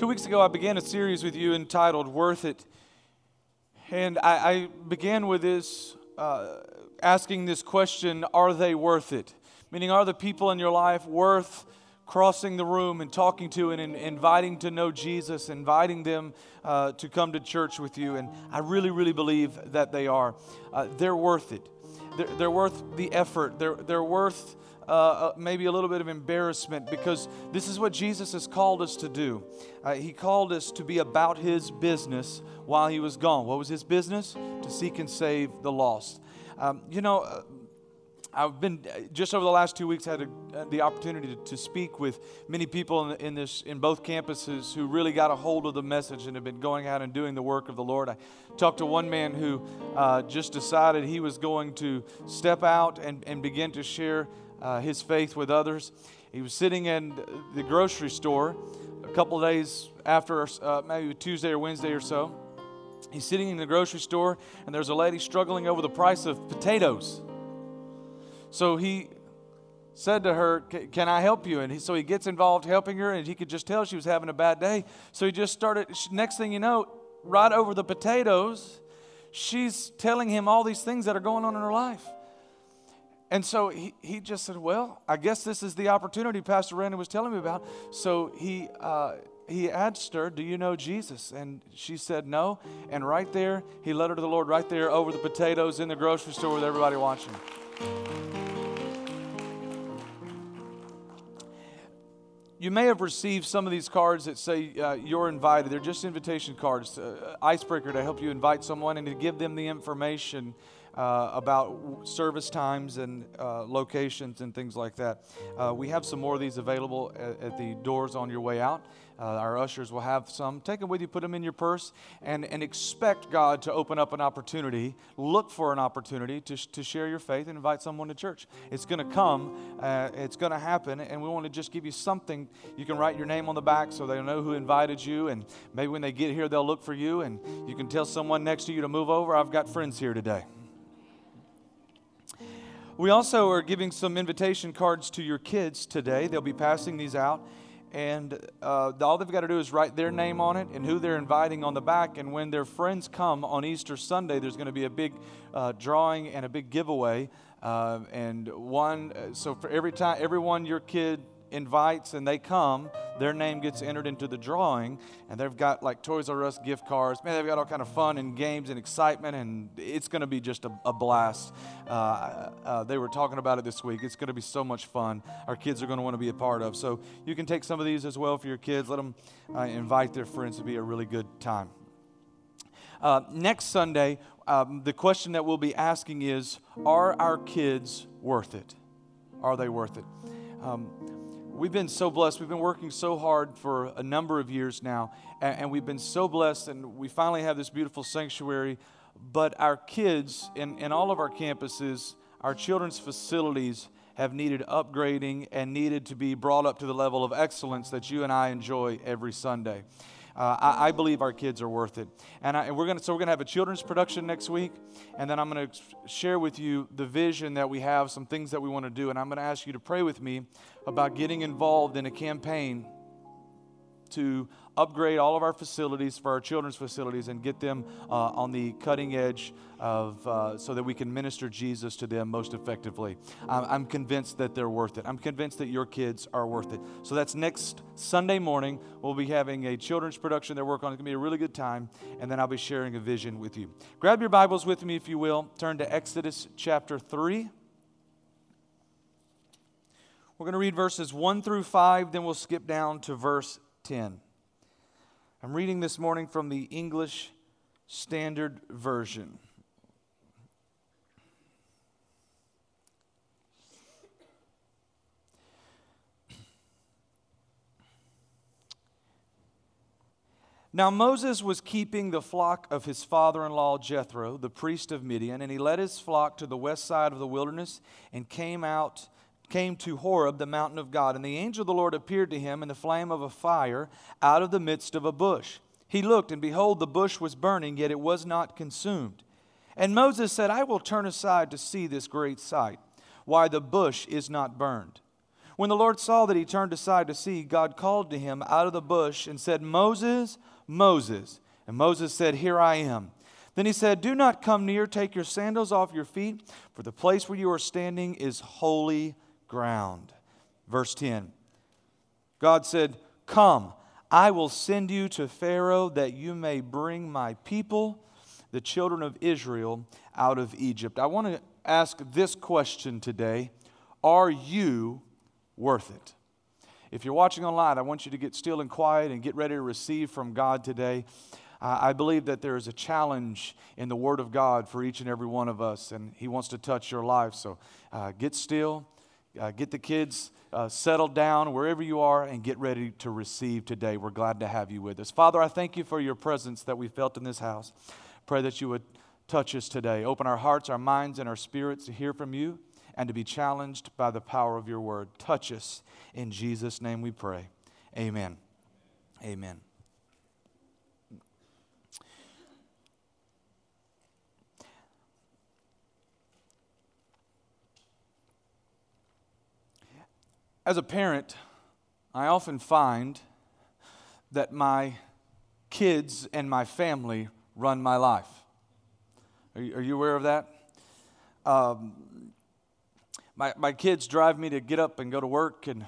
Two weeks ago, I began a series with you entitled Worth It. And I, I began with this, uh, asking this question Are they worth it? Meaning, are the people in your life worth crossing the room and talking to and, inviting to know Jesus, inviting them uh, to come to church with you? And I really, really believe that they are. Uh, they're worth it. They're, they're worth the effort. They're, they're worth uh, uh, maybe a little bit of embarrassment because this is what Jesus has called us to do. Uh, he called us to be about His business while He was gone. What was His business? To seek and save the lost. Um, you know, uh, I've been just over the last two weeks had a, the opportunity to, to, speak with many people in, in, this in both campuses who really got a hold of the message and have been going out and doing the work of the Lord. I talked to one man who uh, just decided he was going to step out and, and begin to share uh, his faith with others. He was sitting in the grocery store a couple days after, uh, maybe Tuesday or Wednesday or so. He's sitting in the grocery store, and there's a lady struggling over the price of potatoes. So he said to her, Can I help you? And he, so he gets involved helping her, and he could just tell she was having a bad day. So he just started, next thing you know, right over the potatoes, she's telling him all these things that are going on in her life. And so he, he just said, Well, I guess this is the opportunity Pastor Randy was telling me about. So he, uh, he asked her, Do you know Jesus? And she said, No. And right there, he led her to the Lord right there over the potatoes in the grocery store with everybody watching. You may have received some of these cards that say uh, you're invited. They're just invitation cards, uh, icebreaker to help you invite someone and to give them the information uh, about service times and uh, locations and things like that. Uh, we have some more of these available at, at the doors on your way out. Uh, our ushers will have some. Take them with you, put them in your purse, and, and expect God to open up an opportunity. Look for an opportunity to, to share your faith and invite someone to church. It's going to come, uh, it's going to happen, and we want to just give you something. You can write your name on the back so they know who invited you, and maybe when they get here, they'll look for you, and you can tell someone next to you to move over. I've got friends here today. We also are giving some invitation cards to your kids today. They'll be passing these out. And uh, all they've got to do is write their name on it and who they're inviting on the back. And when their friends come on Easter Sunday, there's going to be a big uh, drawing and a big giveaway. Uh, and one, uh, so for every time, everyone your kid invites and they come, their name gets entered into the drawing, and they've got like Toys R Us gift cards. Man, they've got all kind of fun and games and excitement, and it's going to be just a, a blast. Uh, uh, they were talking about it this week. It's going to be so much fun. Our kids are going to want to be a part of. So you can take some of these as well for your kids. Let them uh, invite their friends to be a really good time. Uh, next Sunday, um, the question that we'll be asking is Are our kids worth it? Are they worth it? Um, we've been so blessed. We've been working so hard for a number of years now, and, and, we've been so blessed, and we finally have this beautiful sanctuary. But our kids in, in all of our campuses, our children's facilities have needed upgrading and needed to be brought up to the level of excellence that you and I enjoy every Sunday. Uh, I, I, believe our kids are worth it. And, I, and we're gonna, so we're going to have a children's production next week. And then I'm going to share with you the vision that we have, some things that we want to do. And I'm going to ask you to pray with me about getting involved in a campaign to upgrade all of our facilities for our children's facilities and get them uh, on the cutting edge of uh, so that we can minister Jesus to them most effectively. I'm, I'm convinced that they're worth it. I'm convinced that your kids are worth it. So that's next Sunday morning. We'll be having a children's production they're working on. It's going to be a really good time. And then I'll be sharing a vision with you. Grab your Bibles with me, if you will. Turn to Exodus chapter 3. We're going to read verses 1 through 5, then we'll skip down to verse 10. I'm reading this morning from the English Standard Version. Now Moses was keeping the flock of his father in law Jethro, the priest of Midian, and he led his flock to the west side of the wilderness and came out came to Horeb, the mountain of God, and the angel of the Lord appeared to him in the flame of a fire out of the midst of a bush. He looked, and behold, the bush was burning, yet it was not consumed. And Moses said, I will turn aside to see this great sight, why the bush is not burned. When the Lord saw that he turned aside to see, God called to him out of the bush and said, Moses, Moses. And Moses said, Here I am. Then he said, Do not come near, take your sandals off your feet, for the place where you are standing is holy ground. Verse 10 God said, Come, I will send you to Pharaoh that you may bring my people, the children of Israel, out of Egypt. I want to ask this question today Are you worth it? If you're watching online, I want you to get still and quiet and get ready to receive from God today. I believe that there is a challenge in the Word of God for each and every one of us, and He wants to touch your life. So uh, get still, uh, get the kids uh, settled down wherever you are, and get ready to receive today. We're glad to have you with us. Father, I thank you for your presence that we felt in this house. Pray that you would touch us today. Open our hearts, our minds, and our spirits to hear from you and to be challenged by the power of your word. Touch us. In Jesus' name we pray. Amen. Amen. As a parent, I often find that my kids and my family run my life. Are you, are you aware of that? Um, my, my kids drive me to get up and go to work, and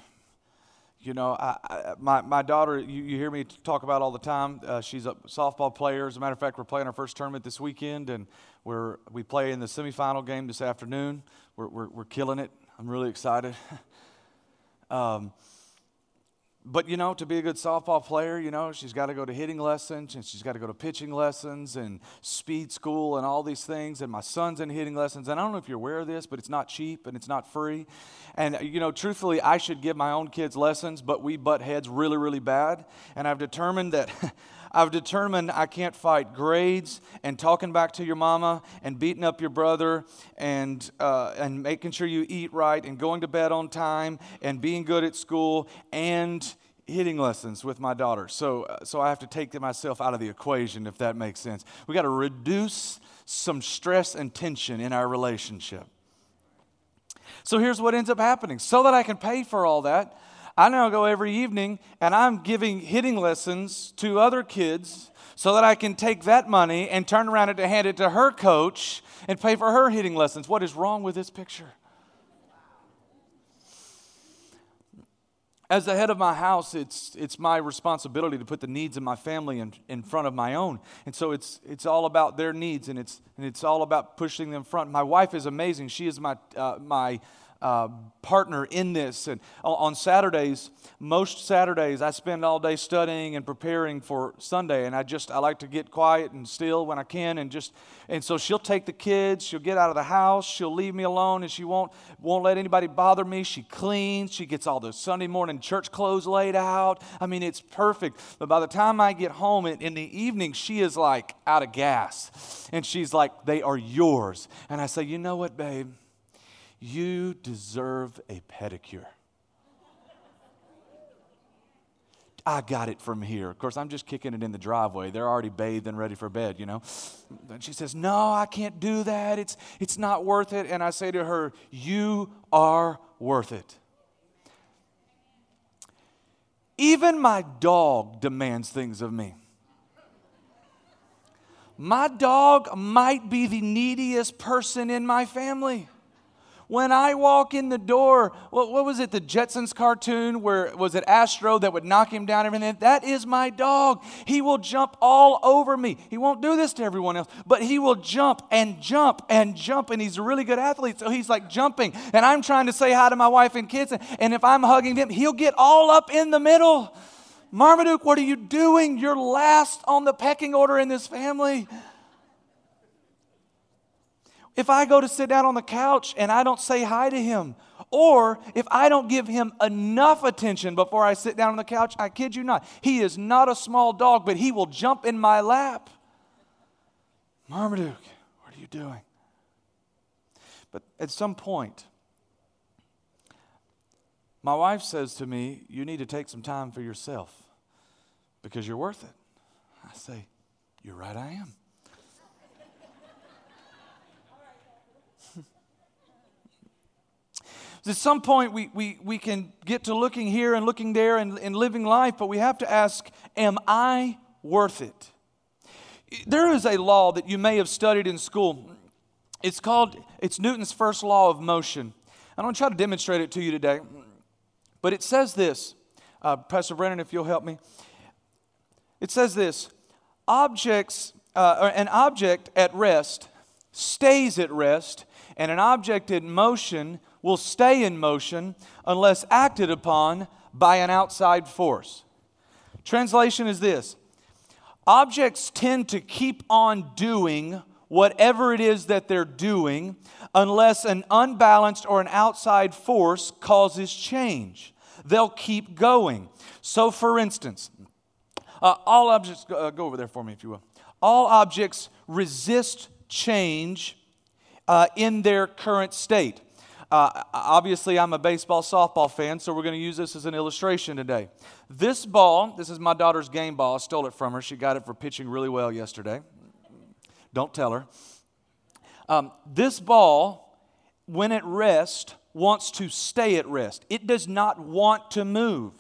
you know, I, I, my, my daughter, you, you hear me talk about all the time. Uh, she's a softball player. As a matter of fact, we're playing our first tournament this weekend, and we're, we play in the semifinal game this afternoon. We're, we're, we're killing it. I'm really excited. Um, but you know, to be a good softball player, you know, she's got to go to hitting lessons and she's got to go to pitching lessons and speed school and all these things. And my son's in hitting lessons. And I don't know if you're aware of this, but it's not cheap and it's not free. And, you know, truthfully, I should give my own kids lessons, but we butt heads really, really bad. And I've determined that I've determined I can't fight grades and talking back to your mama and beating up your brother and, uh, and making sure you eat right and going to bed on time and being good at school and hitting lessons with my daughter. So, uh, so I have to take myself out of the equation, if that makes sense. We got to reduce some stress and tension in our relationship. So here's what ends up happening. So that I can pay for all that, I now go every evening and I'm giving hitting lessons to other kids so that I can take that money and turn around and hand it to her coach and pay for her hitting lessons. What is wrong with this picture? As the head of my house, it's, it's my responsibility to put the needs of my family in, in front of my own. And so it's, it's all about their needs and it's, and it's all about pushing them front. My wife is amazing. She is my, uh, my uh, partner in this. And on Saturdays, most Saturdays, I spend all day studying and preparing for Sunday. And I just, I like to get quiet and still when I can. And just, and so she'll take the kids, she'll get out of the house, she'll leave me alone, and she won't, won't let anybody bother me. She cleans, she gets all the Sunday morning church clothes laid out. I mean, it's perfect. But by the time I get home in, in the evening, she is like out of gas. And she's like, they are yours. And I say, you know what, babe? You deserve a pedicure. I got it from here. Of course, I'm just kicking it in the driveway. They're already bathed and ready for bed, you know. And she says, No, I can't do that. It's, it's not worth it. And I say to her, You are worth it. Even my dog demands things of me. My dog might be the neediest person in my family. When I walk in the door, what, what was it, the Jetsons cartoon where was it Astro that would knock him down everything? That is my dog. He will jump all over me. He won't do this to everyone else, but he will jump and jump and jump. And he's a really good athlete, so he's like jumping. And I'm trying to say hi to my wife and kids, and if I'm hugging them, he'll get all up in the middle. Marmaduke, what are you doing? You're last on the pecking order in this family. If I go to sit down on the couch and I don't say hi to him, or if I don't give him enough attention before I sit down on the couch, I kid you not, he is not a small dog, but he will jump in my lap. Marmaduke, what are you doing? But at some point, my wife says to me, You need to take some time for yourself because you're worth it. I say, You're right, I am. At some point, we, we, we can get to looking here and looking there and, and living life, but we have to ask, Am I worth it? There is a law that you may have studied in school. It's called, it's Newton's first law of motion. I'm going to try to demonstrate it to you today. But it says this, uh, Pastor Brennan, if you'll help me. It says this objects, uh, an object at rest stays at rest, and an object in motion will stay in motion unless acted upon by an outside force. Translation is this Objects tend to keep on doing whatever it is that they're doing unless an unbalanced or an outside force causes change. They'll keep going. So, for instance, uh, all objects, uh, go over there for me if you will. All objects resist change uh, in their current state. Uh, obviously, I'm a baseball softball fan, so we're going to use this as an illustration today. This ball, this is my daughter's game ball. I stole it from her. She got it for pitching really well yesterday. Don't tell her. Um, this ball, when at rest, wants to stay at rest. It does not want to move.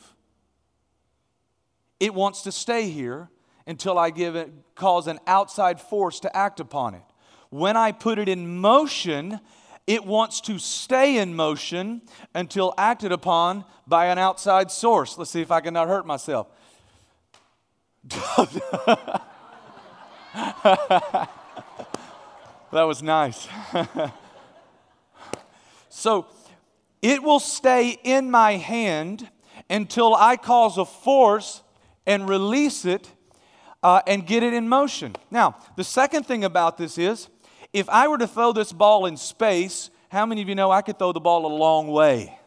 It wants to stay here until I give it, cause an outside force to act upon it. When I put it in motion, it wants to stay in motion until acted upon by an outside source. Let's see if I can not hurt myself. that was nice. so it will stay in my hand until I cause a force and release it uh, and get it in motion. Now, the second thing about this is if I were to throw this ball in space, how many of you know I could throw the ball a long way?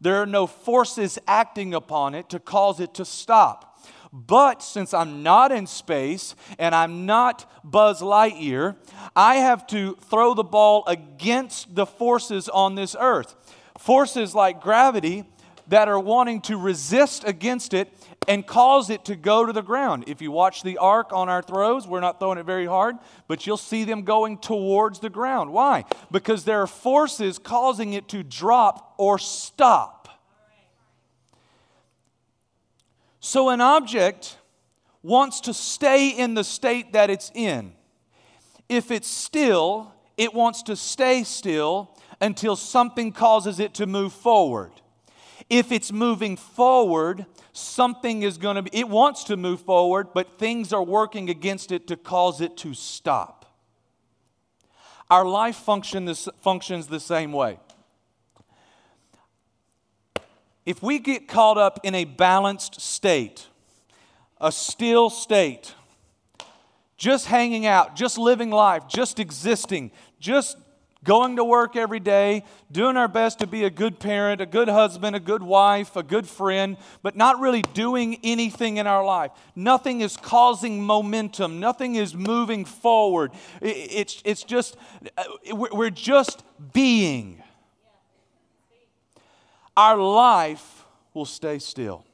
There are no forces acting upon it to cause it to stop. But since I'm not in space and I'm not Buzz Lightyear, I have to throw the ball against the forces on this earth. Forces like gravity that are wanting to resist against it and cause it to go to the ground. If you watch the arc on our throws, we're not throwing it very hard, but you'll see them going towards the ground. Why? Because there are forces causing it to drop or stop. So an object wants to stay in the state that it's in. If it's still, it wants to stay still until something causes it to move forward. If it's moving forward, something is going to be, it wants to move forward, but things are working against it to cause it to stop. Our life function this, functions the same way. If we get caught up in a balanced state, a still state, just hanging out, just living life, just existing, just going to work every day, doing our best to be a good parent, a good husband, a good wife, a good friend, but not really doing anything in our life. Nothing is causing momentum, nothing is moving forward. It's, it's just, uh, we're just being. Our life will stay still.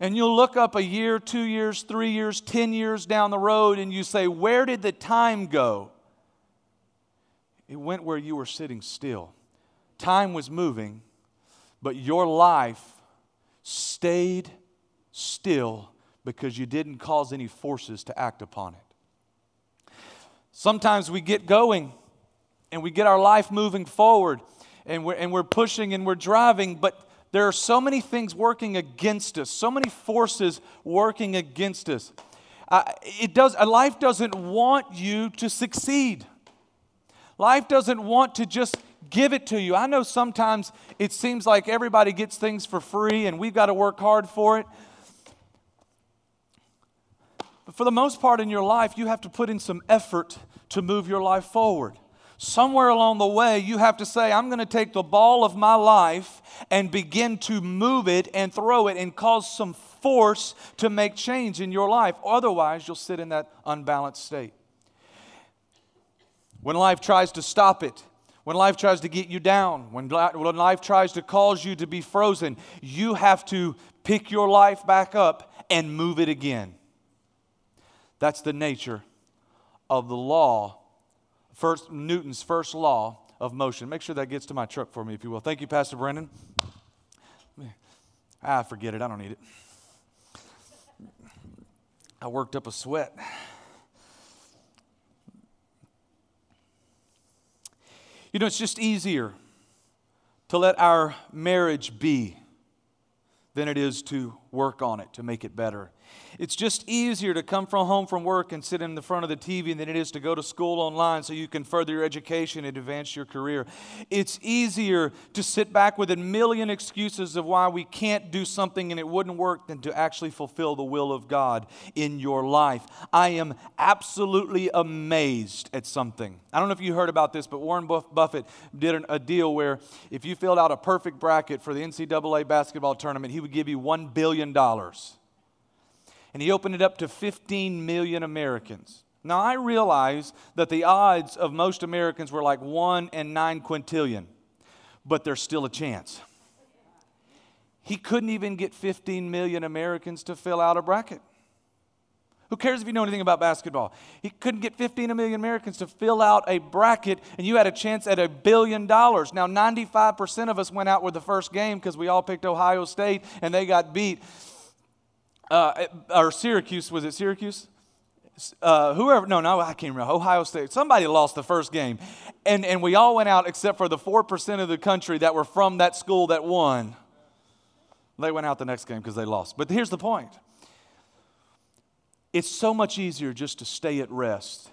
And you'll look up a year, two years, three years, 10 years down the road, and you say, Where did the time go? It went where you were sitting still. Time was moving, but your life stayed still because you didn't cause any forces to act upon it. Sometimes we get going and we get our life moving forward and we're, and we're pushing and we're driving, but there are so many things working against us, so many forces working against us. Uh, it does, life doesn't want you to succeed. Life doesn't want to just give it to you. I know sometimes it seems like everybody gets things for free and we've got to work hard for it. But for the most part in your life, you have to put in some effort to move your life forward. Somewhere along the way, you have to say, I'm going to take the ball of my life and begin to move it and throw it and cause some force to make change in your life. Otherwise, you'll sit in that unbalanced state. When life tries to stop it, when life tries to get you down, when, when life tries to cause you to be frozen, you have to pick your life back up and move it again. That's the nature of the law, first, Newton's first law of motion. Make sure that gets to my truck for me, if you will. Thank you, Pastor Brendan. Ah, forget it. I don't need it. I worked up a sweat. You know, it's just easier to let our marriage be than it is to work on it to make it better. It's just easier to come from home from work and sit in the front of the TV than it is to go to school online so you can further your education and advance your career. It's easier to sit back with a million excuses of why we can't do something and it wouldn't work than to actually fulfill the will of God in your life. I am absolutely amazed at something. I don't know if you heard about this, but Warren Buffett did a deal where if you filled out a perfect bracket for the NCAA basketball tournament, he would give you $1 billion and he opened it up to 15 million Americans. Now, I realize that the odds of most Americans were like 1 in 9 quintillion, but there's still a chance. He couldn't even get 15 million Americans to fill out a bracket. Who cares if you know anything about basketball? He couldn't get 15 million Americans to fill out a bracket, and you had a chance at a billion dollars. Now, 95% of us went out with the first game because we all picked Ohio State and they got beat uh, or Syracuse, was it Syracuse? Uh, whoever, no, no, I can't remember. Ohio State. Somebody lost the first game. And, and we all went out except for the 4% of the country that were from that school that won. They went out the next game because they lost. But here's the point it's so much easier just to stay at rest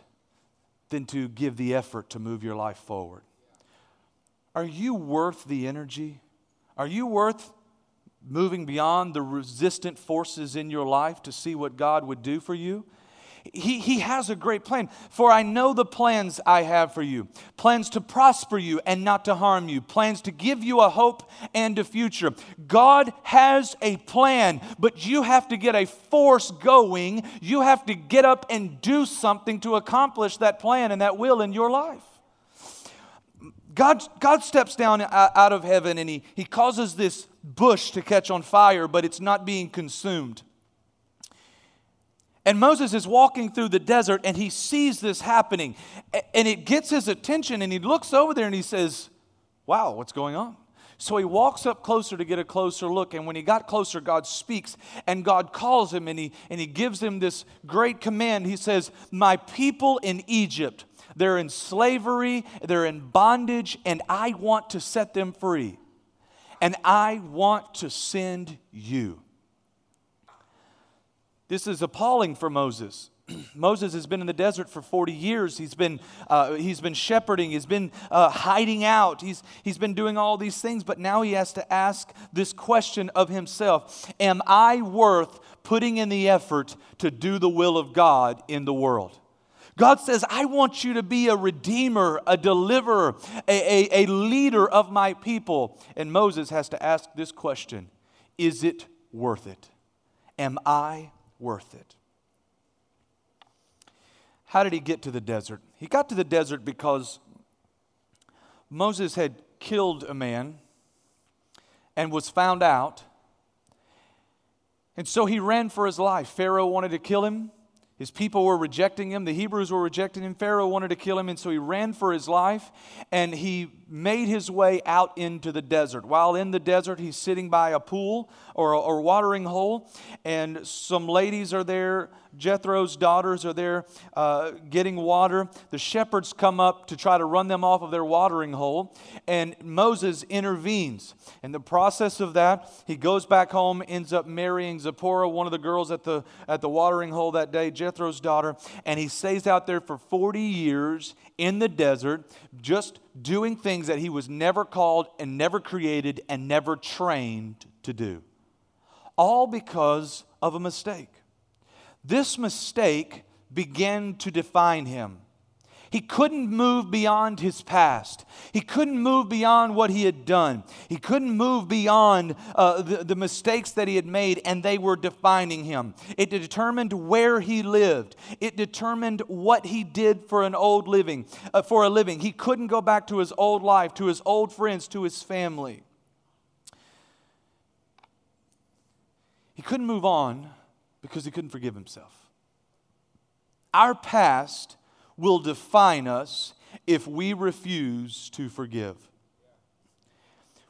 than to give the effort to move your life forward. Are you worth the energy? Are you worth moving beyond the resistant forces in your life to see what God would do for you. He, he has a great plan. For I know the plans I have for you plans to prosper you and not to harm you, plans to give you a hope and a future. God has a plan, but you have to get a force going. You have to get up and do something to accomplish that plan and that will in your life. God, God steps down out of heaven and he, he causes this bush to catch on fire, but it's not being consumed. And Moses is walking through the desert and he sees this happening. And it gets his attention and he looks over there and he says, Wow, what's going on? So he walks up closer to get a closer look. And when he got closer, God speaks and God calls him and he, and he gives him this great command. He says, My people in Egypt they're in slavery, they're in bondage, and I want to set them free. And I want to send you. This is appalling for Moses. Moses has been in the desert for 40 years. He's been, uh, he's been shepherding. He's been uh, hiding out. He's, he's been doing all these things, but now he has to ask this question of himself Am I worth putting in the effort to do the will of God in the world? God says, I want you to be a redeemer, a deliverer, a, a, a leader of my people. And Moses has to ask this question Is it worth it? Am I worth it? How did he get to the desert? He got to the desert because Moses had killed a man and was found out. And so he ran for his life. Pharaoh wanted to kill him. His people were rejecting him. The Hebrews were rejecting him. Pharaoh wanted to kill him, and so he ran for his life and he made his way out into the desert. While in the desert, he's sitting by a pool or a or watering hole, and some ladies are there. Jethro's daughters are there uh, getting water. The shepherds come up to try to run them off of their watering hole, and Moses intervenes. In the process of that, he goes back home, ends up marrying Zipporah, one of the girls at the, at the watering hole that day, Jethro's daughter, and he stays out there for 40 years in the desert, just doing things that he was never called and never created and never trained to do. All because of a mistake. This mistake began to define him. He couldn't move beyond his past. He couldn't move beyond what he had done. He couldn't move beyond uh, the, the mistakes that he had made, and they were defining him. It determined where he lived. It determined what he did for an old living, uh, for a living. He couldn't go back to his old life, to his old friends, to his family. He couldn't move on because he couldn't forgive himself. Our past will define us if we refuse to forgive.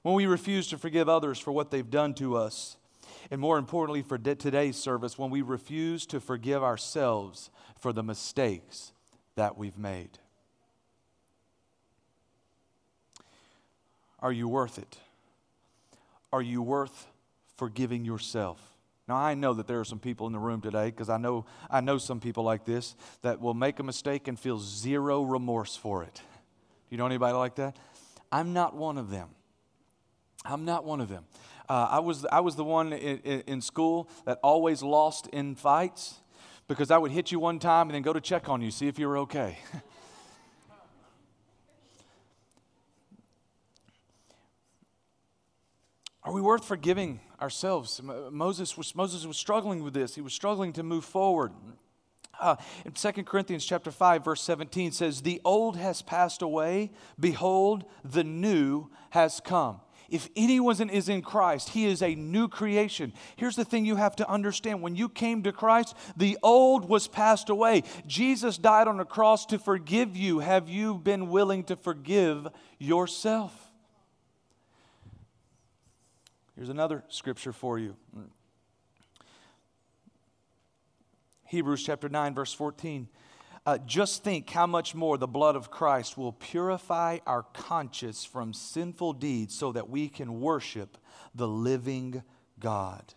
When we refuse to forgive others for what they've done to us, and more importantly for today's service, when we refuse to forgive ourselves for the mistakes that we've made. Are you worth it? Are you worth forgiving yourself? Now I know that there are some people in the room today because I know I know some people like this that will make a mistake and feel zero remorse for it. Do you know anybody like that? I'm not one of them. I'm not one of them. Uh, I, was, I was the one in, in, in school that always lost in fights because I would hit you one time and then go to check on you, see if you were okay. Are we worth forgiving ourselves? Moses was, Moses was struggling with this. He was struggling to move forward. Uh, in 2 Corinthians chapter 5, verse 17 says, The old has passed away, behold, the new has come. If anyone is in Christ, he is a new creation. Here's the thing you have to understand when you came to Christ, the old was passed away. Jesus died on the cross to forgive you. Have you been willing to forgive yourself? Here's another scripture for you. Hebrews chapter 9, verse 14. Uh, just think how much more the blood of Christ will purify our conscience from sinful deeds so that we can worship the living God.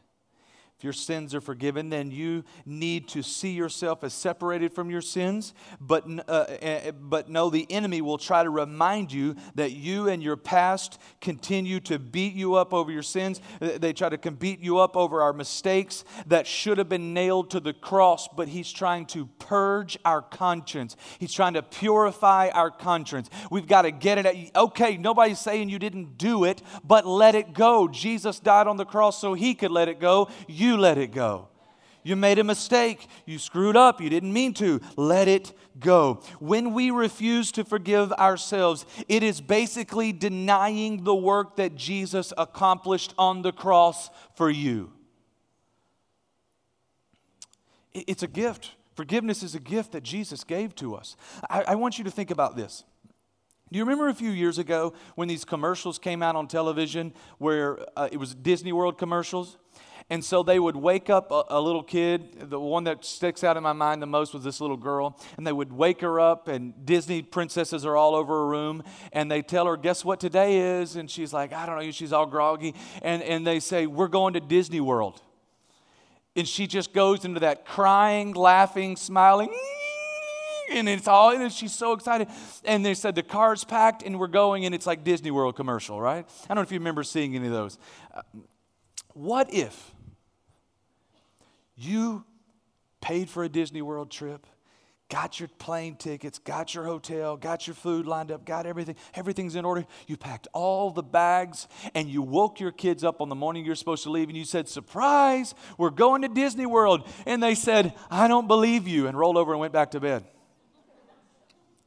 If your sins are forgiven, then you need to see yourself as separated from your sins. But, uh, uh, but no, the enemy will try to remind you that you and your past continue to beat you up over your sins. They try to beat you up over our mistakes that should have been nailed to the cross, but he's trying to purge our conscience. He's trying to purify our conscience. We've got to get it. At, Okay, nobody's saying you didn't do it, but let it go. Jesus died on the cross so he could let it go. You you let it go. You made a mistake. You screwed up. You didn't mean to. Let it go. When we refuse to forgive ourselves, it is basically denying the work that Jesus accomplished on the cross for you. It's a gift. Forgiveness is a gift that Jesus gave to us. I, I want you to think about this. Do you remember a few years ago when these commercials came out on television where uh, it was Disney World commercials? And so they would wake up a, a, little kid. The one that sticks out in my mind the most was this little girl. And they would wake her up, and Disney princesses are all over her room. And they tell her, Guess what today is? And she's like, I don't know. She's all groggy. And, and they say, We're going to Disney World. And she just goes into that crying, laughing, smiling. And it's all, and she's so excited. And they said the car's packed and we're going, and it's like Disney World commercial, right? I don't know if you remember seeing any of those. Uh, what if you paid for a Disney World trip, got your plane tickets, got your hotel, got your food lined up, got everything. Everything's in order. You packed all the bags and you woke your kids up on the morning you're supposed to leave and you said, Surprise, we're going to Disney World. And they said, I don't believe you, and rolled over and went back to bed.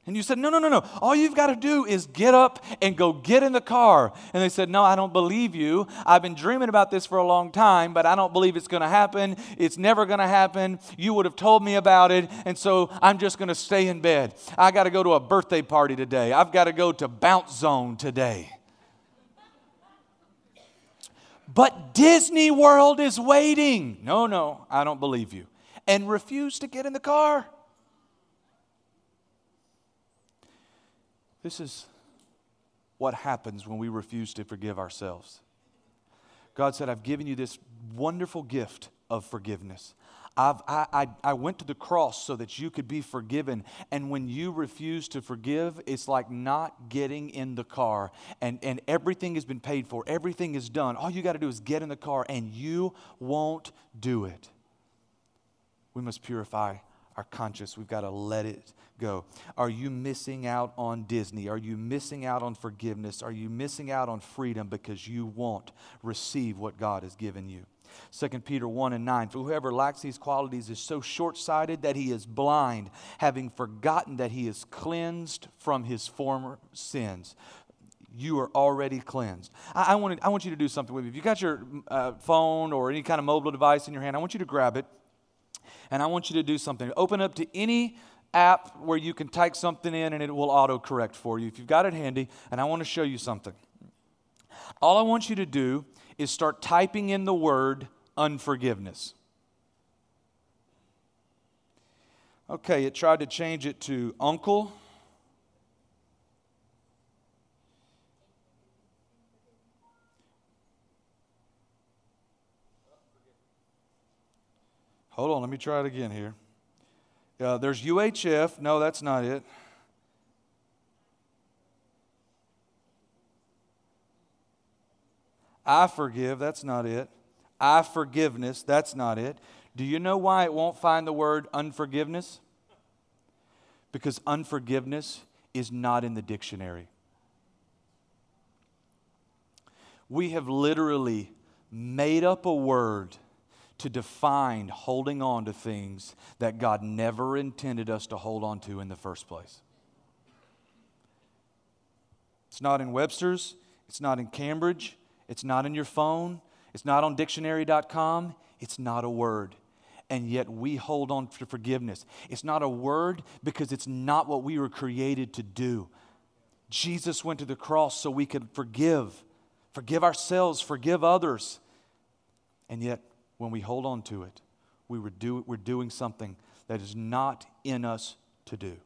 And you said, No, no, no, no. All you've got to do is get up and go get in the car. And they said, No, I don't believe you. I've been dreaming about this for a long time, but I don't believe it's going to happen. It's never going to happen. You would have told me about it. And so I'm just going to stay in bed. I got to go to a birthday party today. I've got to go to Bounce Zone today. But Disney World is waiting. No, no, I don't believe you. And refuse to get in the car. This is what happens when we refuse to forgive ourselves. God said, I've given you this wonderful gift of forgiveness. I've, I, I, I went to the cross so that you could be forgiven. And when you refuse to forgive, it's like not getting in the car. And, and everything has been paid for, everything is done. All you got to do is get in the car, and you won't do it. We must purify our conscience. We've got to let it go. Are you missing out on Disney? Are you missing out on forgiveness? Are you missing out on freedom because you won't receive what God has given you? 2 Peter 1 and 9. For whoever lacks these qualities is so short sighted that he is blind, having forgotten that he is cleansed from his former sins. You are already cleansed. I, I, want, I want you to do something with me. If you got your uh, phone or any kind of mobile device in your hand, I want you to grab it and I want you to do something. Open up to any app where you can type something in and it will autocorrect for you if you've got it handy. And I want to show you something. All I want you to do is start typing in the word unforgiveness. Okay, it tried to change it to uncle. Hold on, let me try it again here. Uh, there's UHF. No, that's not it. I forgive. That's not it. I forgiveness. That's not it. Do you know why it won't find the word unforgiveness? Because unforgiveness is not in the dictionary. We have literally made up a word to define holding on to things that God never intended us to hold on to in the first place. It's not in Webster's, it's not in Cambridge, it's not in your phone, it's not on dictionary.com, it's not a word. And yet we hold on to forgiveness. It's not a word because it's not what we were created to do. Jesus went to the cross so we could forgive, forgive ourselves, forgive others. And yet when we hold on to it, we were do, we're doing something that is not in us to do.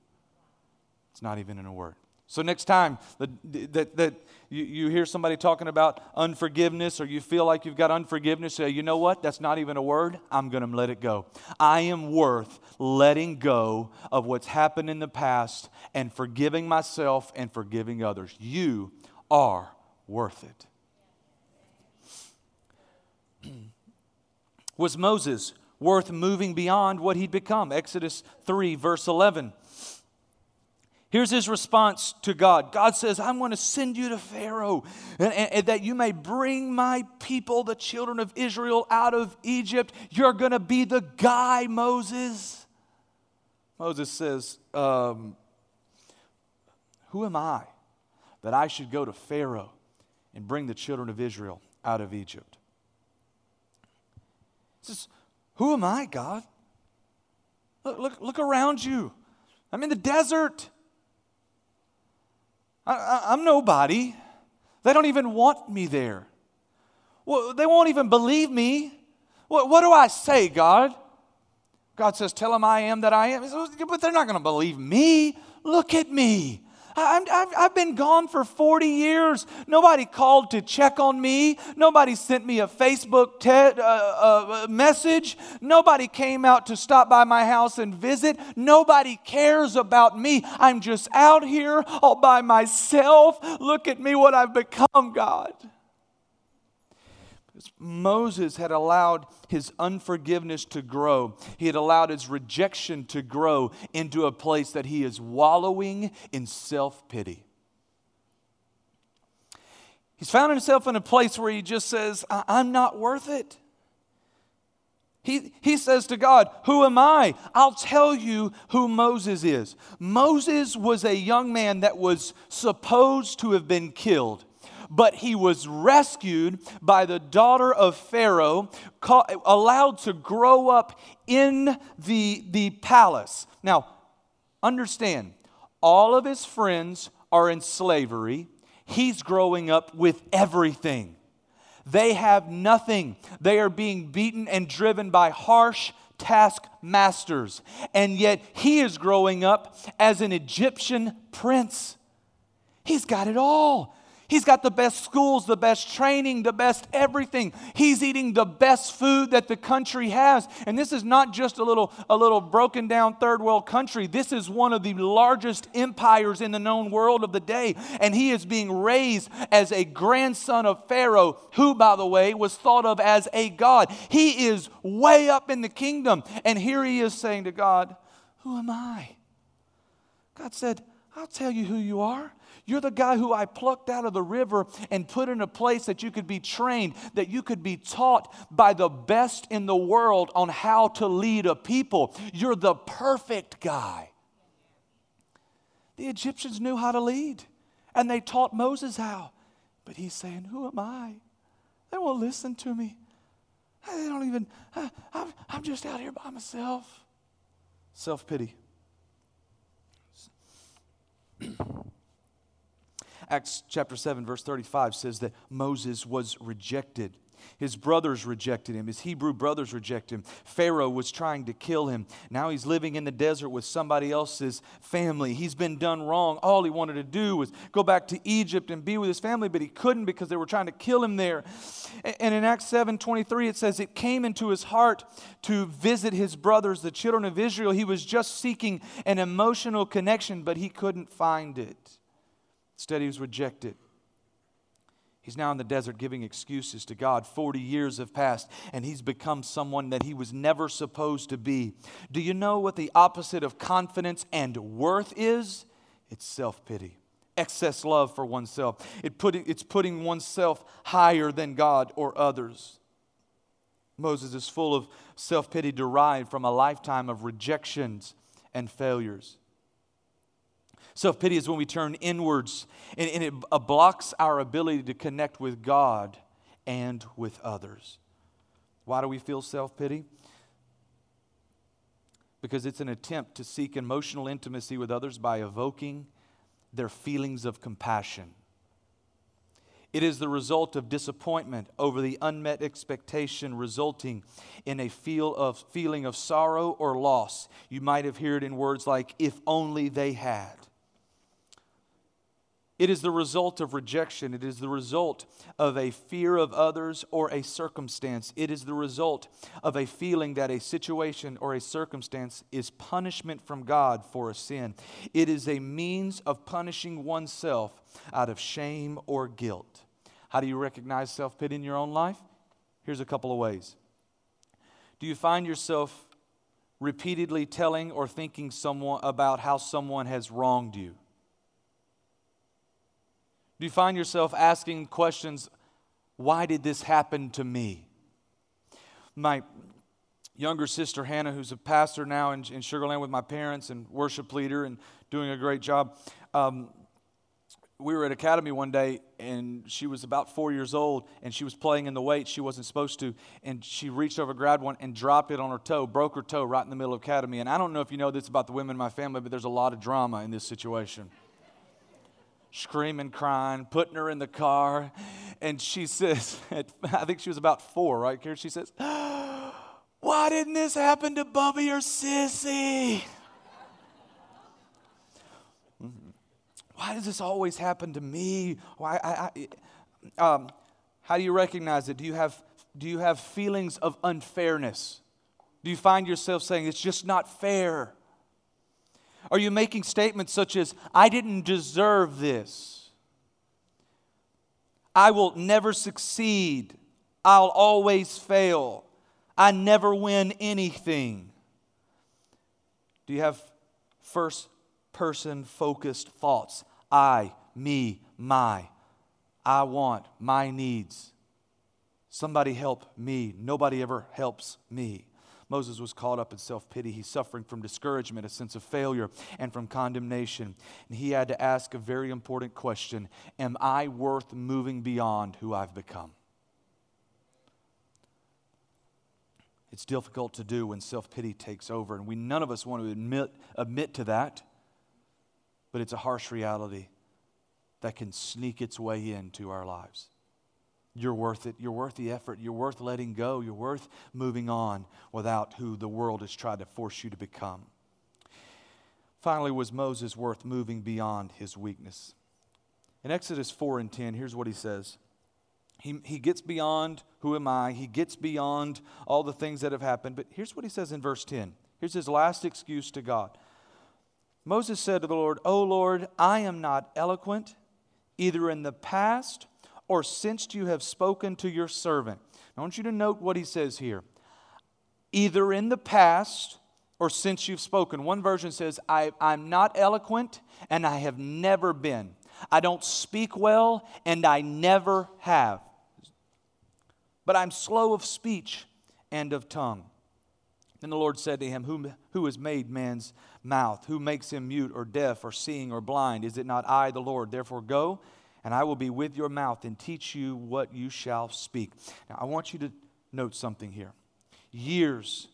It's not even in a word. So, next time that, that, you, you hear somebody talking about unforgiveness or you feel like you've got unforgiveness, say, you know what? That's not even a word. I'm going to let it go. I am worth letting go of what's happened in the past and forgiving myself and forgiving others. You are worth it. Was Moses worth moving beyond what he'd become? Exodus 3, verse 11. Here's his response to God God says, I'm going to send you to Pharaoh and, and, and, that you may bring my people, the children of Israel, out of Egypt. You're going to be the guy, Moses. Moses says, um, Who am I that I should go to Pharaoh and bring the children of Israel out of Egypt? Says, Who am I, God? Look, look, look around you. I'm in the desert. I, am nobody. They don't even want me there. Well, they won't even believe me. What, what do I say, God? God says, Tell them I am that I am. But they're not going to believe me. Look at me. I have been gone for 40 years. Nobody called to check on me. Nobody sent me a Facebook te- uh, uh, message. Nobody came out to stop by my house and visit. Nobody cares about me. I'm just out here all by myself. Look at me, what I've become, God. Moses had allowed his unforgiveness to grow. He had allowed his rejection to grow into a place that he is wallowing in self pity. He's found himself in a place where he just says, I'm not worth it. He, he says to God, Who am I? I'll tell you who Moses is. Moses was a young man that was supposed to have been killed but he was rescued by the daughter of Pharaoh, allowed to grow up in the, the palace. Now, understand, all of his friends are in slavery. He's growing up with everything. They have nothing. They are being beaten and driven by harsh taskmasters. And yet he is growing up as an Egyptian prince. He's got it all. He's got the best schools, the best training, the best everything. He's eating the best food that the country has. And this is not just a little, a little broken down third world country. This is one of the largest empires in the known world of the day. And he is being raised as a grandson of Pharaoh, who, by the way, was thought of as a god. He is way up in the kingdom. And here he is saying to God, Who am I? God said, I'll tell you who you are. You're the guy who I plucked out of the river and put in a place that you could be trained, that you could be taught by the best in the world on how to lead a people. You're the perfect guy. The Egyptians knew how to lead, and they taught Moses how. But he's saying, Who am I? They won't listen to me. They don't even, I'm just out here by myself. Self pity. Acts chapter 7, verse 35 says that Moses was rejected. His brothers rejected him. His Hebrew brothers rejected him. Pharaoh was trying to kill him. Now he's living in the desert with somebody else's family. He's been done wrong. All he wanted to do was go back to Egypt and be with his family, but he couldn't because they were trying to kill him there. And in Acts 7 23, it says, It came into his heart to visit his brothers, the children of Israel. He was just seeking an emotional connection, but he couldn't find it. Instead, he was rejected. He's now in the desert giving excuses to God. 40 years have passed, and he's become someone that he was never supposed to be. Do you know what the opposite of confidence and worth is? It's self pity, excess love for oneself. It put, it's putting oneself higher than God or others. Moses is full of self pity derived from a lifetime of rejections and failures. Self pity is when we turn inwards and, and it blocks our ability to connect with God and with others. Why do we feel self pity? Because it's an attempt to seek emotional intimacy with others by evoking their feelings of compassion. It is the result of disappointment over the unmet expectation, resulting in a feel of, feeling of sorrow or loss. You might have heard in words like, if only they had. It is the result of rejection. It is the result of a fear of others or a circumstance. It is the result of a feeling that a situation or a circumstance is punishment from God for a sin. It is a means of punishing oneself out of shame or guilt. How do you recognize self pity in your own life? Here's a couple of ways. Do you find yourself repeatedly telling or thinking someone about how someone has wronged you? Do you find yourself asking questions, why did this happen to me? My younger sister Hannah, who's a pastor now in, in Sugarland with my parents and worship leader and doing a great job. Um, we were at academy one day and she was about four years old and she was playing in the weight she wasn't supposed to and she reached over grabbed one and dropped it on her toe broke her toe right in the middle of academy and i don't know if you know this about the women in my family but there's a lot of drama in this situation screaming, crying, putting her in the car. And she says, I think she was about four, right here. She says, Why didn't this happen to Bubby or Sissy? Why does this always happen to me? Why? I, I, um, how do you recognize it? Do you have do you have feelings of unfairness? Do you find yourself saying it's just not fair? Are you making statements such as, I didn't deserve this? I will never succeed. I'll always fail. I never win anything. Do you have first person focused thoughts? I, me, my. I want, my needs. Somebody help me. Nobody ever helps me. Moses was caught up in self pity. He's suffering from discouragement, a sense of failure, and from condemnation. And he had to ask a very important question Am I worth moving beyond who I've become? It's difficult to do when self pity takes over, and we none of us want to admit, admit to that, but it's a harsh reality that can sneak its way into our lives. You're worth it. You're worth the effort. You're worth letting go. You're worth moving on without who the world has tried to force you to become. Finally, was Moses worth moving beyond his weakness? In Exodus 4 and 10, here's what he says. He, he gets beyond who am I, he gets beyond all the things that have happened. But here's what he says in verse 10. Here's his last excuse to God. Moses said to the Lord, O Lord, I am not eloquent, either in the past or since you have spoken to your servant. I want you to note what he says here. Either in the past or since you've spoken. One version says, I, I'm not eloquent and I have never been. I don't speak well and I never have. But I'm slow of speech and of tongue. Then the Lord said to him, Who, who has made man's mouth? Who makes him mute or deaf or seeing or blind? Is it not I, the Lord? Therefore, go and I will be with your mouth and teach you what you shall speak. Now, I want you to note something here. Years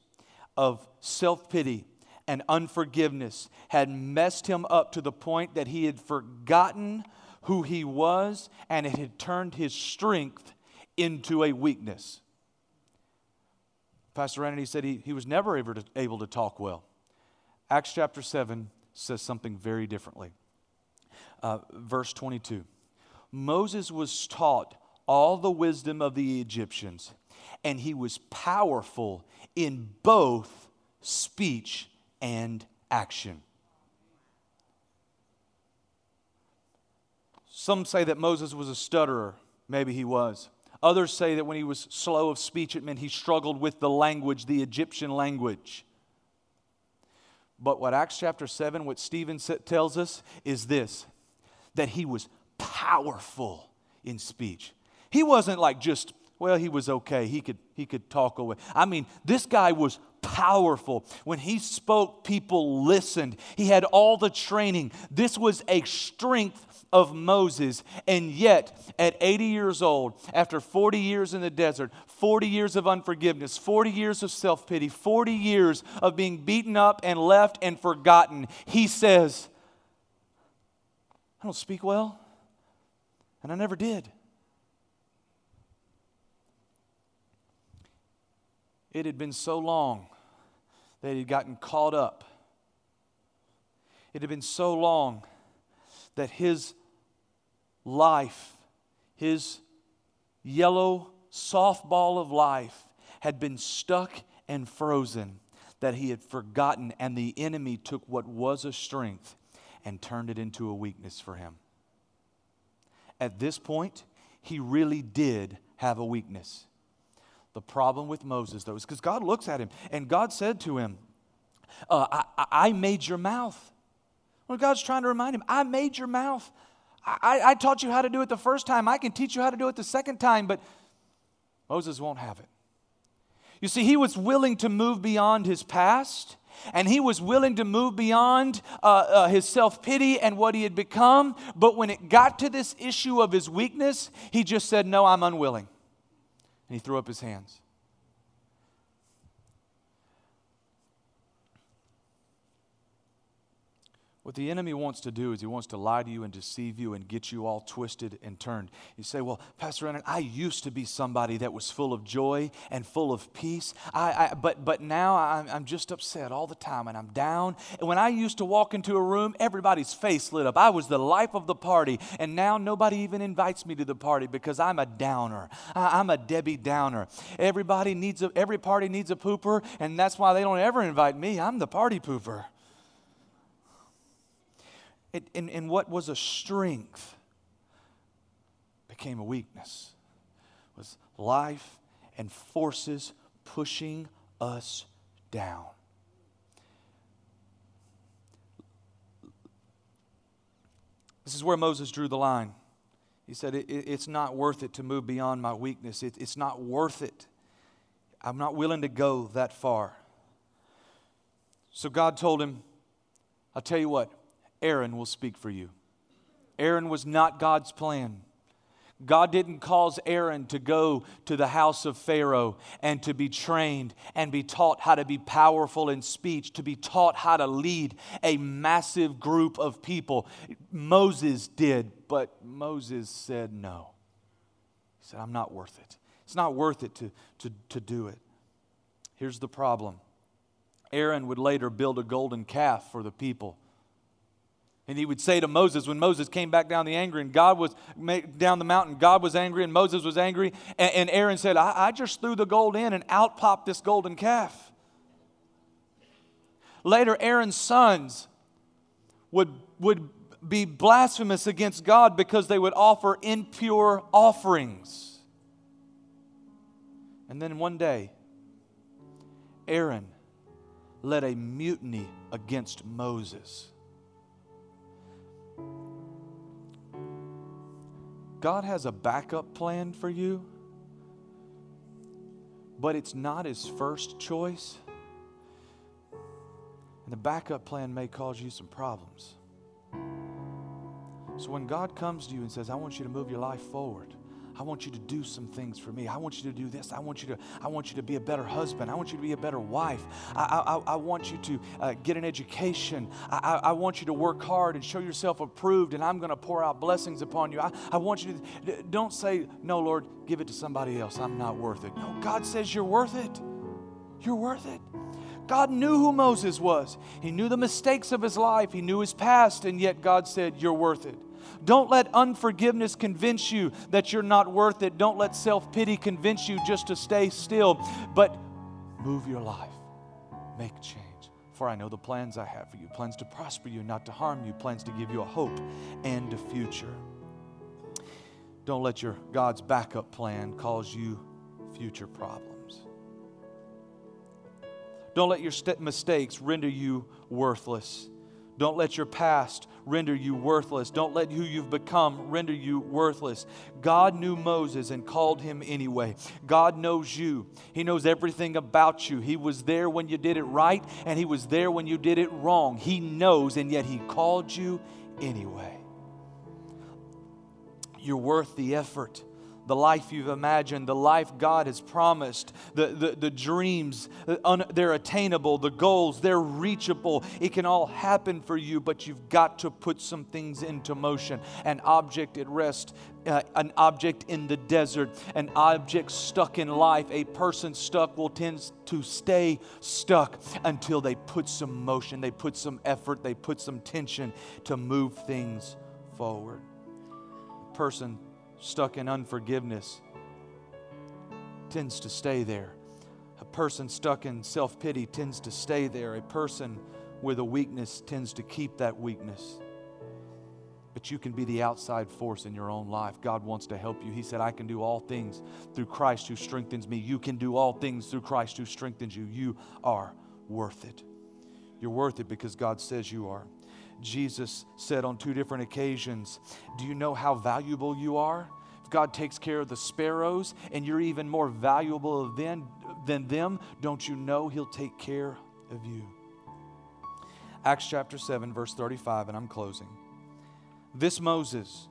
of self pity and unforgiveness had messed him up to the point that he had forgotten who he was and it had turned his strength into a weakness. Pastor Randy said he, he was never able to, able to talk well. Acts chapter 7 says something very differently. Uh, verse 22 Moses was taught all the wisdom of the Egyptians, and he was powerful in both speech and action. Some say that Moses was a stutterer. Maybe he was. Others say that when he was slow of speech, it meant he struggled with the language, the Egyptian language. But what Acts chapter 7, what Stephen tells us is this that he was powerful in speech. He wasn't like just, well, he was okay. He could, he could talk away. I mean, this guy was powerful. When he spoke, people listened. He had all the training. This was a strength of Moses. And yet, at 80 years old, after 40 years in the desert, 40 years of unforgiveness, 40 years of self pity, 40 years of being beaten up and left and forgotten, he says, I don't speak well, and I never did. It had been so long that he'd gotten caught up. It had been so long that his life, his yellow softball of life, had been stuck and frozen, that he had forgotten, and the enemy took what was a strength and turned it into a weakness for him. At this point, he really did have a weakness. The problem with Moses, though, is because God looks at him and God said to him, uh, I, I made your mouth. Well, God's trying to remind him, I made your mouth. I, I taught you how to do it the first time. I can teach you how to do it the second time, but Moses won't have it. You see, he was willing to move beyond his past, and he was willing to move beyond uh, uh, his self pity and what he had become. But when it got to this issue of his weakness, he just said, No, I'm unwilling. And he threw up his hands. What the enemy wants to do is he wants to lie to you and deceive you and get you all twisted and turned. You say, Well, Pastor Rennan, I used to be somebody that was full of joy and full of peace, I, I, but, but now I'm, I'm just upset all the time and I'm down. And when I used to walk into a room, everybody's face lit up. I was the life of the party, and now nobody even invites me to the party because I'm a downer. I, I'm a Debbie Downer. Everybody needs a, every party needs a pooper, and that's why they don't ever invite me. I'm the party pooper. It, and, and what was a strength became a weakness. It was life and forces pushing us down. This is where Moses drew the line. He said, it, it, It's not worth it to move beyond my weakness. It, it's not worth it. I'm not willing to go that far. So God told him, I'll tell you what, Aaron will speak for you. Aaron was not God's plan. God didn't cause Aaron to go to the house of Pharaoh and to be trained and be taught how to be powerful in speech, to be taught how to lead a massive group of people. Moses did, but Moses said no. He said, I'm not worth it. It's not worth it to, to, to do it. Here's the problem Aaron would later build a golden calf for the people. And he would say to Moses, when Moses came back down the angry and God was down the mountain, God was angry and Moses was angry. And, Aaron said, I, I just threw the gold in and out popped this golden calf. Later, Aaron's sons would, would be blasphemous against God because they would offer impure offerings. And then one day, Aaron led a mutiny against Moses. God has a backup plan for you, but it's not his first choice. And the backup plan may cause you some problems. So when God comes to you and says, I want you to move your life forward, I want you to do some things for me. I want you to do this. I want you to, I want you to be a better husband. I want you to be a better wife. I, I, I want you to uh, get an education. I, I, want you to work hard and show yourself approved, and I'm going to pour out blessings upon you. I, I want you to, don't say, no, Lord, give it to somebody else. I'm not worth it. No, God says you're worth it. You're worth it. God knew who Moses was. He knew the mistakes of his life. He knew his past, and yet God said, You're worth it. Don't let unforgiveness convince you that you're not worth it. Don't let self pity convince you just to stay still, but move your life. Make change. For I know the plans I have for you plans to prosper you, not to harm you, plans to give you a hope and a future. Don't let your God's backup plan cause you future problems. Don't let your st- mistakes render you worthless. Don't let your past render you worthless. Don't let who you've become render you worthless. God knew Moses and called him anyway. God knows you. He knows everything about you. He was there when you did it right, and He was there when you did it wrong. He knows, and yet He called you anyway. You're worth the effort the life you've imagined, the life God has promised, the, the, the dreams, uh, they're attainable, the goals, they're reachable. It can all happen for you, but you've got to put some things into motion. An object at rest, uh, an object in the desert, an object stuck in life, a person stuck will tend to stay stuck until they put some motion, they put some effort, they put some tension to move things forward. Person stuck in unforgiveness tends to stay there. A person stuck in self pity tends to stay there. A person with a weakness tends to keep that weakness. But you can be the outside force in your own life. God wants to help you. He said, I can do all things through Christ who strengthens me. You can do all things through Christ who strengthens you. You are worth it. You're worth it because God says you are. Jesus said on two different occasions, Do you know how valuable you are? If God takes care of the sparrows and you're even more valuable than, than them, don't you know He'll take care of you? Acts chapter 7, verse 35, and I'm closing. This Moses,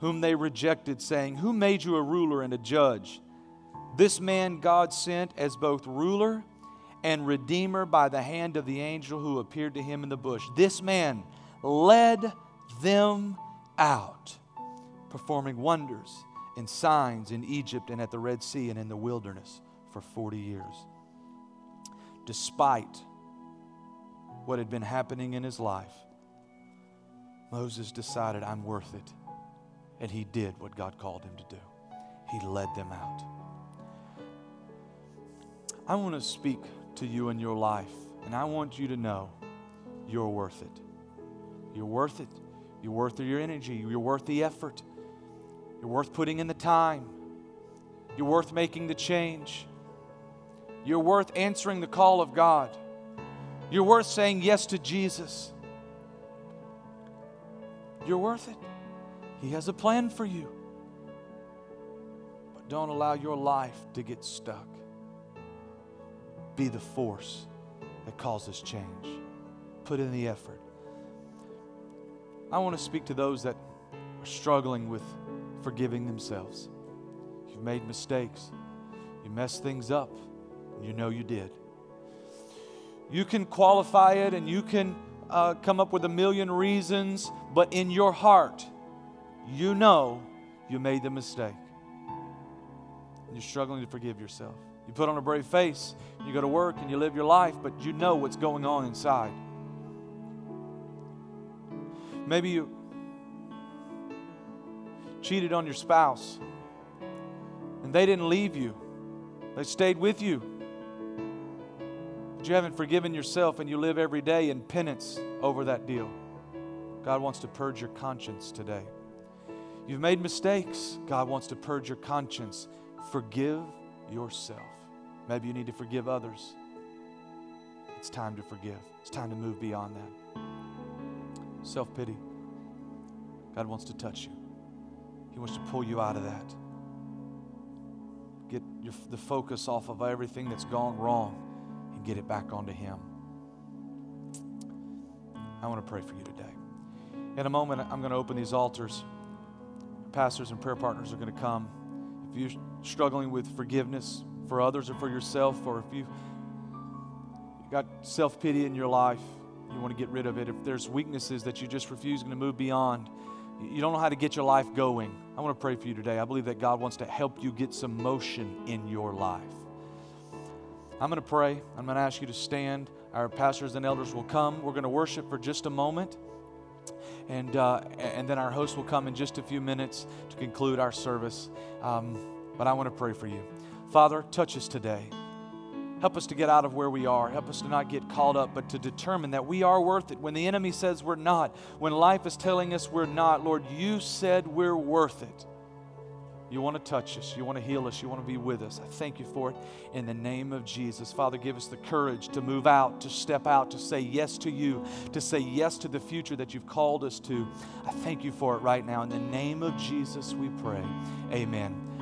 whom they rejected, saying, Who made you a ruler and a judge? This man God sent as both ruler and redeemer by the hand of the angel who appeared to him in the bush. This man led them out, performing wonders and signs in Egypt and at the Red Sea and in the wilderness for 40 years. Despite what had been happening in his life, Moses decided, I'm worth it. And he did what God called him to do. He led them out. I want to speak to you in your life, and I want you to know you're worth it. You're worth it. You're worth your energy. You're worth the effort. You're worth putting in the time. You're worth making the change. You're worth answering the call of God. You're worth saying yes to Jesus. You're worth it. He has a plan for you. But don't allow your life to get stuck. Be the force that causes change. Put in the effort. I want to speak to those that are struggling with forgiving themselves. You've made mistakes, you messed things up, you know you did. You can qualify it and you can uh, come up with a million reasons, but in your heart, you know you made the mistake. And you're struggling to forgive yourself. You put on a brave face, you go to work and you live your life, but you know what's going on inside. Maybe you cheated on your spouse and they didn't leave you, they stayed with you. But you haven't forgiven yourself and you live every day in penance over that deal. God wants to purge your conscience today. You've made mistakes. God wants to purge your conscience. Forgive yourself. Maybe you need to forgive others. It's time to forgive, it's time to move beyond that self pity. God wants to touch you, He wants to pull you out of that. Get your, the focus off of everything that's gone wrong and get it back onto Him. I want to pray for you today. In a moment, I'm going to open these altars. Pastors and prayer partners are going to come. if you're struggling with forgiveness for others or for yourself, or if you've got self pity in your life, you want to get rid of it. If there's weaknesses that you just refuse to move beyond, you don't know how to get your life going. I want to pray for you today. I believe that God wants to help you get some motion in your life. I'm going to pray. I'm going to ask you to stand. Our pastors and elders will come. We're going to worship for just a moment. And, uh, and then our host will come in just a few minutes to conclude our service. Um, but I want to pray for you. Father, touch us today. Help us to get out of where we are. Help us to not get caught up, but to determine that we are worth it. When the enemy says we're not, when life is telling us we're not, Lord, you said we're worth it. You want to touch us. You want to heal us. You want to be with us. I thank you for it in the name of Jesus. Father, give us the courage to move out, to step out, to say yes to you, to say yes to the future that you've called us to. I thank you for it right now. In the name of Jesus, we pray. Amen.